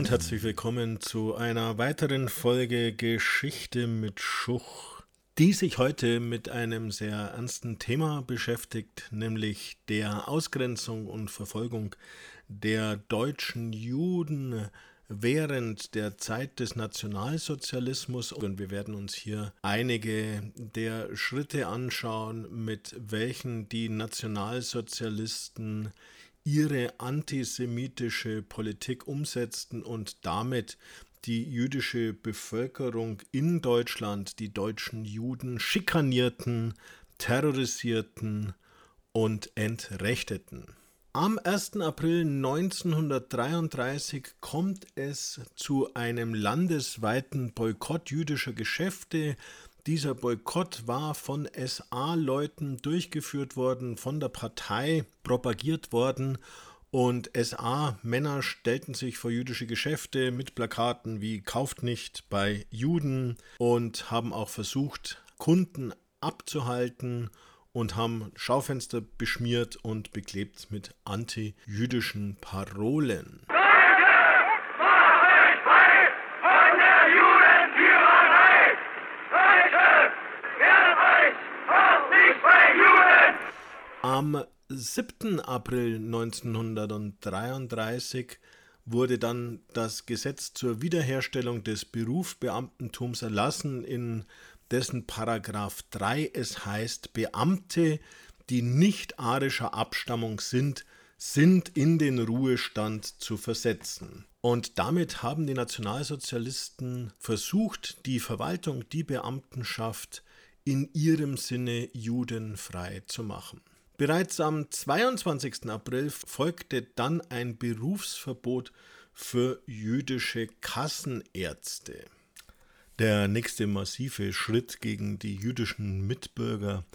und herzlich willkommen zu einer weiteren Folge Geschichte mit Schuch, die sich heute mit einem sehr ernsten Thema beschäftigt, nämlich der Ausgrenzung und Verfolgung der deutschen Juden während der Zeit des Nationalsozialismus. Und wir werden uns hier einige der Schritte anschauen, mit welchen die Nationalsozialisten ihre antisemitische Politik umsetzten und damit die jüdische Bevölkerung in Deutschland, die deutschen Juden schikanierten, terrorisierten und entrechteten. Am 1. April 1933 kommt es zu einem landesweiten Boykott jüdischer Geschäfte. Dieser Boykott war von SA-Leuten durchgeführt worden, von der Partei propagiert worden und SA-Männer stellten sich vor jüdische Geschäfte mit Plakaten wie Kauft nicht bei Juden und haben auch versucht, Kunden abzuhalten und haben Schaufenster beschmiert und beklebt mit anti-jüdischen Parolen. Am 7. April 1933 wurde dann das Gesetz zur Wiederherstellung des Berufsbeamtentums erlassen, in dessen Paragraph 3 es heißt, Beamte, die nicht arischer Abstammung sind, sind in den Ruhestand zu versetzen. Und damit haben die Nationalsozialisten versucht, die Verwaltung, die Beamtenschaft in ihrem Sinne judenfrei zu machen. Bereits am 22. April folgte dann ein Berufsverbot für jüdische Kassenärzte. Der nächste massive Schritt gegen die jüdischen Mitbürger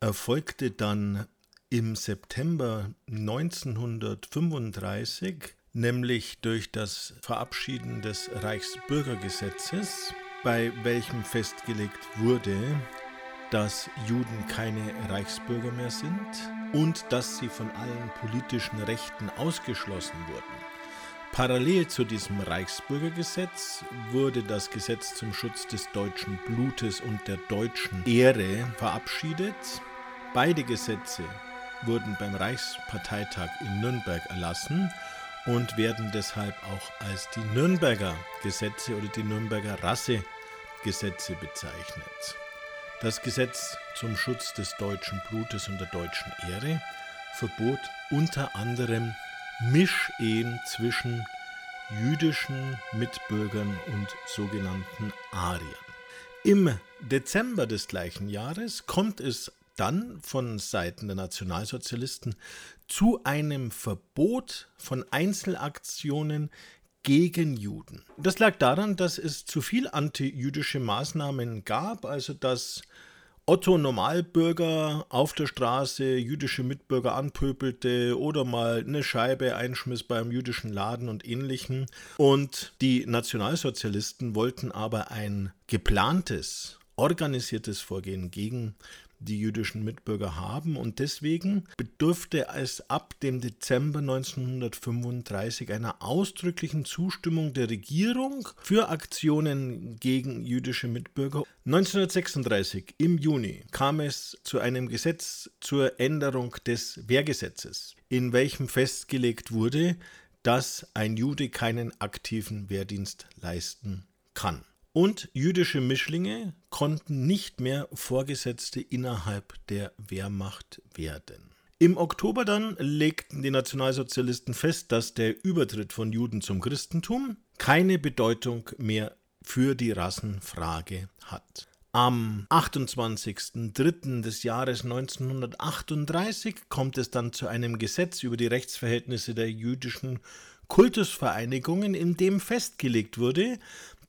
erfolgte dann im September 1935, nämlich durch das Verabschieden des Reichsbürgergesetzes, bei welchem festgelegt wurde, dass Juden keine Reichsbürger mehr sind und dass sie von allen politischen Rechten ausgeschlossen wurden. Parallel zu diesem Reichsbürgergesetz wurde das Gesetz zum Schutz des deutschen Blutes und der deutschen Ehre verabschiedet. Beide Gesetze wurden beim Reichsparteitag in Nürnberg erlassen und werden deshalb auch als die Nürnberger Gesetze oder die Nürnberger Rassegesetze bezeichnet. Das Gesetz zum Schutz des deutschen Blutes und der deutschen Ehre verbot unter anderem Mischehen zwischen jüdischen Mitbürgern und sogenannten Ariern. Im Dezember des gleichen Jahres kommt es dann von Seiten der Nationalsozialisten zu einem Verbot von Einzelaktionen gegen Juden. Das lag daran, dass es zu viel antijüdische Maßnahmen gab, also dass Otto Normalbürger auf der Straße jüdische Mitbürger anpöbelte oder mal eine Scheibe einschmiss beim jüdischen Laden und ähnlichem. Und die Nationalsozialisten wollten aber ein geplantes, organisiertes Vorgehen gegen die jüdischen Mitbürger haben und deswegen bedurfte es ab dem Dezember 1935 einer ausdrücklichen Zustimmung der Regierung für Aktionen gegen jüdische Mitbürger. 1936 im Juni kam es zu einem Gesetz zur Änderung des Wehrgesetzes, in welchem festgelegt wurde, dass ein Jude keinen aktiven Wehrdienst leisten kann und jüdische Mischlinge konnten nicht mehr Vorgesetzte innerhalb der Wehrmacht werden. Im Oktober dann legten die Nationalsozialisten fest, dass der Übertritt von Juden zum Christentum keine Bedeutung mehr für die Rassenfrage hat. Am 28.03. des Jahres 1938 kommt es dann zu einem Gesetz über die Rechtsverhältnisse der jüdischen Kultusvereinigungen, in dem festgelegt wurde,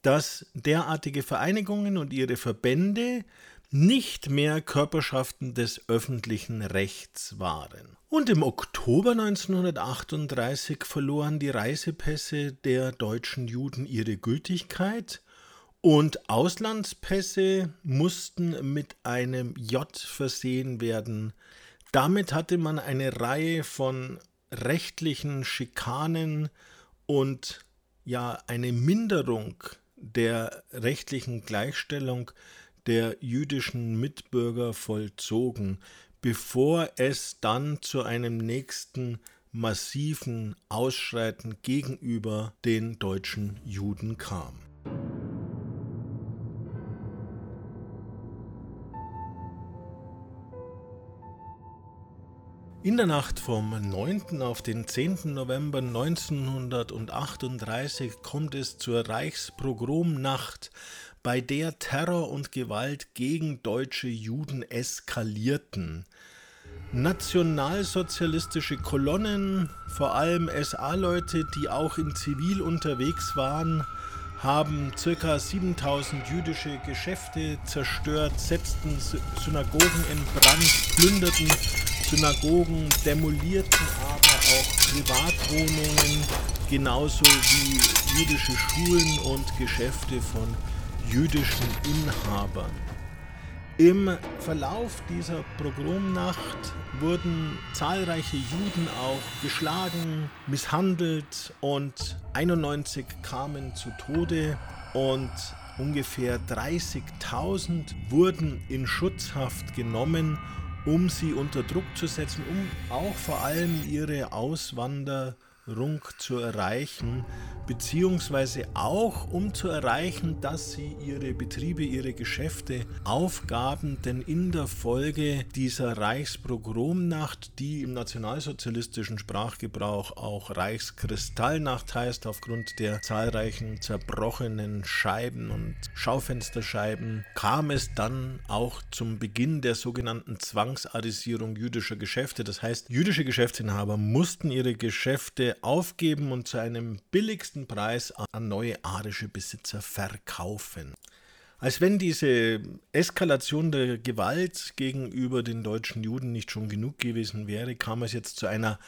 dass derartige Vereinigungen und ihre Verbände nicht mehr Körperschaften des öffentlichen Rechts waren. Und im Oktober 1938 verloren die Reisepässe der deutschen Juden ihre Gültigkeit und Auslandspässe mussten mit einem J versehen werden. Damit hatte man eine Reihe von rechtlichen Schikanen und ja eine Minderung der rechtlichen Gleichstellung der jüdischen Mitbürger vollzogen, bevor es dann zu einem nächsten massiven Ausschreiten gegenüber den deutschen Juden kam. In der Nacht vom 9. auf den 10. November 1938 kommt es zur Reichspogromnacht, bei der Terror und Gewalt gegen deutsche Juden eskalierten. Nationalsozialistische Kolonnen, vor allem SA-Leute, die auch in Zivil unterwegs waren, haben ca. 7000 jüdische Geschäfte zerstört, setzten Synagogen in Brand, plünderten Synagogen, demolierten aber auch Privatwohnungen, genauso wie jüdische Schulen und Geschäfte von jüdischen Inhabern. Im Verlauf dieser Pogromnacht wurden zahlreiche Juden auch geschlagen, misshandelt und 91 kamen zu Tode und ungefähr 30.000 wurden in Schutzhaft genommen um sie unter Druck zu setzen, um auch vor allem ihre Auswanderung zu erreichen, beziehungsweise auch um zu erreichen, dass sie ihre Betriebe, ihre Geschäfte aufgaben, denn in der Folge dieser Reichspogromnacht, die im nationalsozialistischen Sprachgebrauch auch Reichskristallnacht heißt, aufgrund der zahlreichen zerbrochenen Scheiben und Schaufensterscheiben, kam es dann auch zum Beginn der sogenannten Zwangsarisierung jüdischer Geschäfte. Das heißt, jüdische Geschäftsinhaber mussten ihre Geschäfte aufgeben und zu einem billigsten Preis an neue arische Besitzer verkaufen. Als wenn diese Eskalation der Gewalt gegenüber den deutschen Juden nicht schon genug gewesen wäre, kam es jetzt zu einer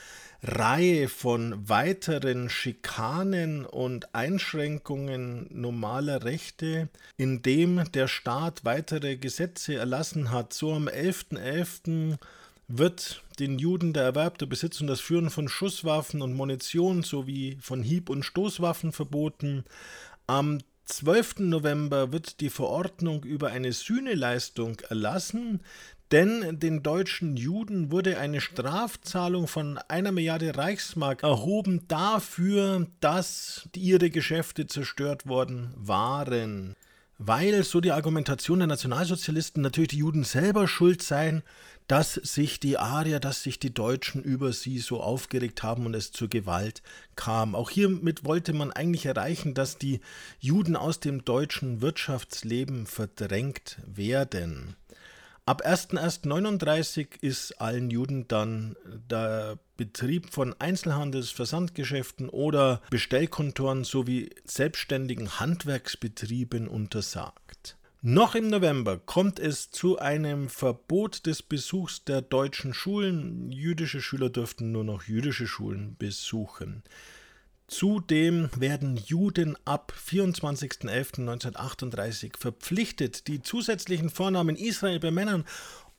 Reihe von weiteren Schikanen und Einschränkungen normaler Rechte, indem der Staat weitere Gesetze erlassen hat. So am 11.11. .11. wird den Juden der Erwerb, der Besitz und das Führen von Schusswaffen und Munition sowie von Hieb- und Stoßwaffen verboten. Am 12. November wird die Verordnung über eine Sühneleistung erlassen, denn den deutschen Juden wurde eine Strafzahlung von einer Milliarde Reichsmark erhoben dafür, dass ihre Geschäfte zerstört worden waren. Weil, so die Argumentation der Nationalsozialisten, natürlich die Juden selber schuld seien, dass sich die Arier, dass sich die Deutschen über sie so aufgeregt haben und es zur Gewalt kam. Auch hiermit wollte man eigentlich erreichen, dass die Juden aus dem deutschen Wirtschaftsleben verdrängt werden. Ab 1.1.39 ist allen Juden dann der Betrieb von Einzelhandels-, Versandgeschäften oder Bestellkontoren sowie selbstständigen Handwerksbetrieben untersagt. Noch im November kommt es zu einem Verbot des Besuchs der deutschen Schulen. Jüdische Schüler dürften nur noch jüdische Schulen besuchen. Zudem werden Juden ab 24.11.1938 verpflichtet, die zusätzlichen Vornamen Israel bei Männern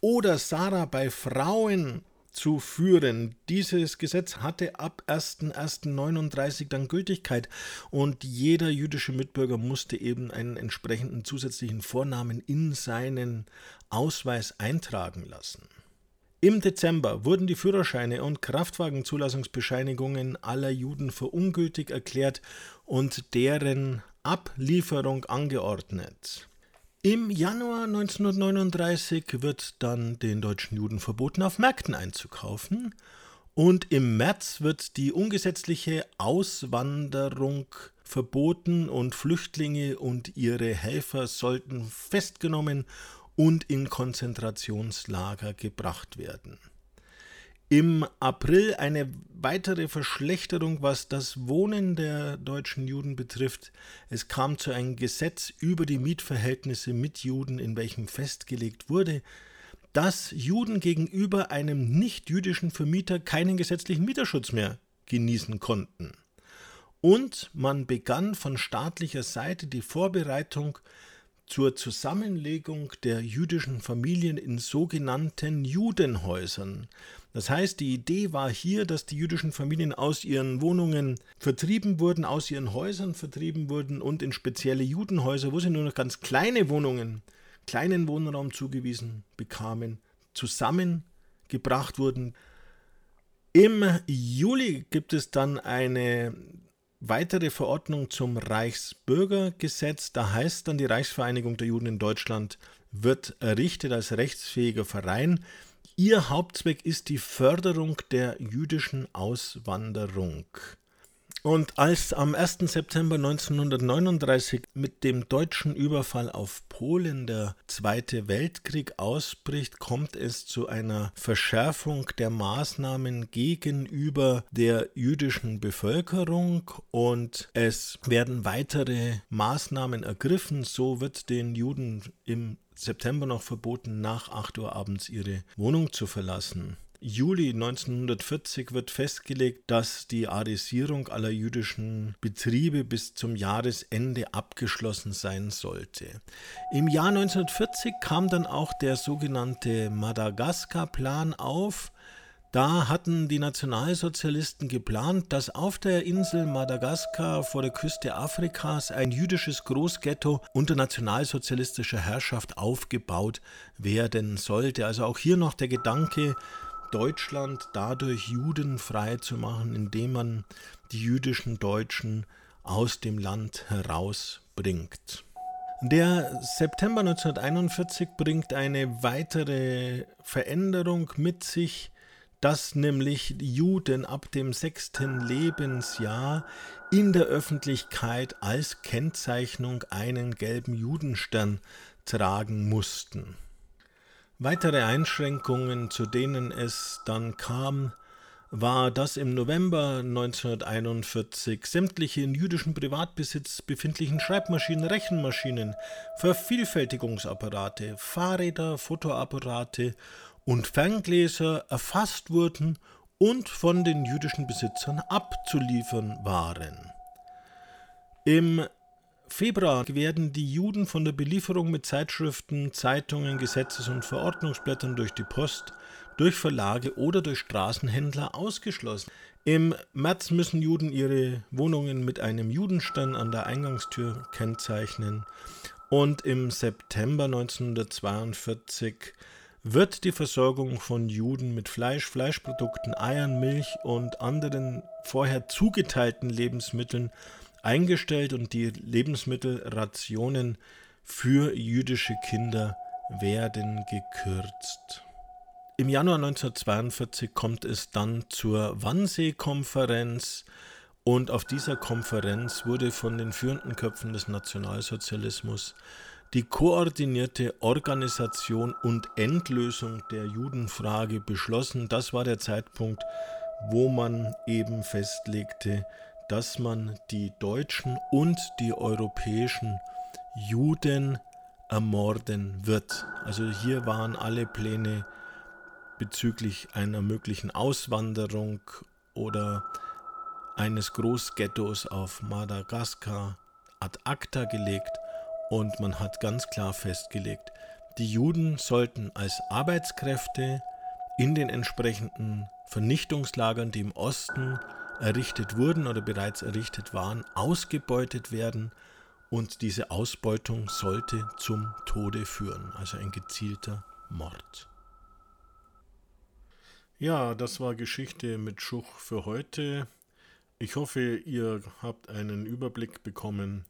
oder Sarah bei Frauen zu führen. Dieses Gesetz hatte ab 1.1.39 dann Gültigkeit und jeder jüdische Mitbürger musste eben einen entsprechenden zusätzlichen Vornamen in seinen Ausweis eintragen lassen. Im Dezember wurden die Führerscheine und Kraftwagenzulassungsbescheinigungen aller Juden für ungültig erklärt und deren Ablieferung angeordnet. Im Januar 1939 wird dann den deutschen Juden verboten, auf Märkten einzukaufen. Und im März wird die ungesetzliche Auswanderung verboten und Flüchtlinge und ihre Helfer sollten festgenommen und in Konzentrationslager gebracht werden. Im April eine weitere Verschlechterung, was das Wohnen der deutschen Juden betrifft. Es kam zu einem Gesetz über die Mietverhältnisse mit Juden, in welchem festgelegt wurde, dass Juden gegenüber einem nicht-jüdischen Vermieter keinen gesetzlichen Mieterschutz mehr genießen konnten. Und man begann von staatlicher Seite die Vorbereitung zur Zusammenlegung der jüdischen Familien in sogenannten Judenhäusern. Das heißt, die Idee war hier, dass die jüdischen Familien aus ihren Wohnungen vertrieben wurden, aus ihren Häusern vertrieben wurden und in spezielle Judenhäuser, wo sie nur noch ganz kleine Wohnungen, kleinen Wohnraum zugewiesen bekamen, zusammengebracht wurden. Im Juli gibt es dann eine weitere Verordnung zum Reichsbürgergesetz. Da heißt dann, die Reichsvereinigung der Juden in Deutschland wird errichtet als rechtsfähiger Verein. Ihr Hauptzweck ist die Förderung der jüdischen Auswanderung. Und als am 1. September 1939 mit dem deutschen Überfall auf Polen der Zweite Weltkrieg ausbricht, kommt es zu einer Verschärfung der Maßnahmen gegenüber der jüdischen Bevölkerung und es werden weitere Maßnahmen ergriffen. So wird den Juden im September noch verboten, nach 8 Uhr abends ihre Wohnung zu verlassen. Juli 1940 wird festgelegt, dass die Arisierung aller jüdischen Betriebe bis zum Jahresende abgeschlossen sein sollte. Im Jahr 1940 kam dann auch der sogenannte Madagaskar-Plan auf, da hatten die Nationalsozialisten geplant, dass auf der Insel Madagaskar vor der Küste Afrikas ein jüdisches Großghetto unter nationalsozialistischer Herrschaft aufgebaut werden sollte. Also auch hier noch der Gedanke, Deutschland dadurch judenfrei zu machen, indem man die jüdischen Deutschen aus dem Land herausbringt. Der September 1941 bringt eine weitere Veränderung mit sich, dass nämlich Juden ab dem sechsten Lebensjahr in der Öffentlichkeit als Kennzeichnung einen gelben Judenstern tragen mussten. Weitere Einschränkungen, zu denen es dann kam, war, dass im November 1941 sämtliche in jüdischem Privatbesitz befindlichen Schreibmaschinen, Rechenmaschinen, Vervielfältigungsapparate, Fahrräder, Fotoapparate und Ferngläser erfasst wurden und von den jüdischen Besitzern abzuliefern waren. Im Februar werden die Juden von der Belieferung mit Zeitschriften, Zeitungen, Gesetzes- und Verordnungsblättern durch die Post, durch Verlage oder durch Straßenhändler ausgeschlossen. Im März müssen Juden ihre Wohnungen mit einem Judenstern an der Eingangstür kennzeichnen und im September 1942 wird die Versorgung von Juden mit Fleisch, Fleischprodukten, Eiern, Milch und anderen vorher zugeteilten Lebensmitteln eingestellt und die Lebensmittelrationen für jüdische Kinder werden gekürzt. Im Januar 1942 kommt es dann zur Wannsee-Konferenz und auf dieser Konferenz wurde von den führenden Köpfen des Nationalsozialismus die koordinierte Organisation und Endlösung der Judenfrage beschlossen. Das war der Zeitpunkt, wo man eben festlegte, dass man die deutschen und die europäischen Juden ermorden wird. Also hier waren alle Pläne bezüglich einer möglichen Auswanderung oder eines Großghettos auf Madagaskar ad acta gelegt und man hat ganz klar festgelegt, die Juden sollten als Arbeitskräfte in den entsprechenden Vernichtungslagern, die im Osten errichtet wurden oder bereits errichtet waren, ausgebeutet werden und diese Ausbeutung sollte zum Tode führen, also ein gezielter Mord. Ja, das war Geschichte mit Schuch für heute. Ich hoffe, ihr habt einen Überblick bekommen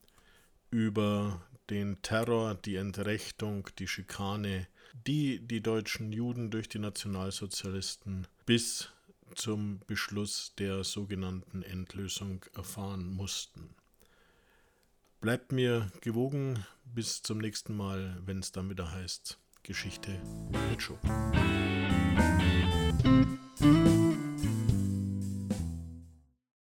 über den Terror, die Entrechtung, die Schikane, die die deutschen Juden durch die Nationalsozialisten bis zum Beschluss der sogenannten Endlösung erfahren mussten. Bleibt mir gewogen bis zum nächsten Mal, wenn es dann wieder heißt Geschichte mit Schuh.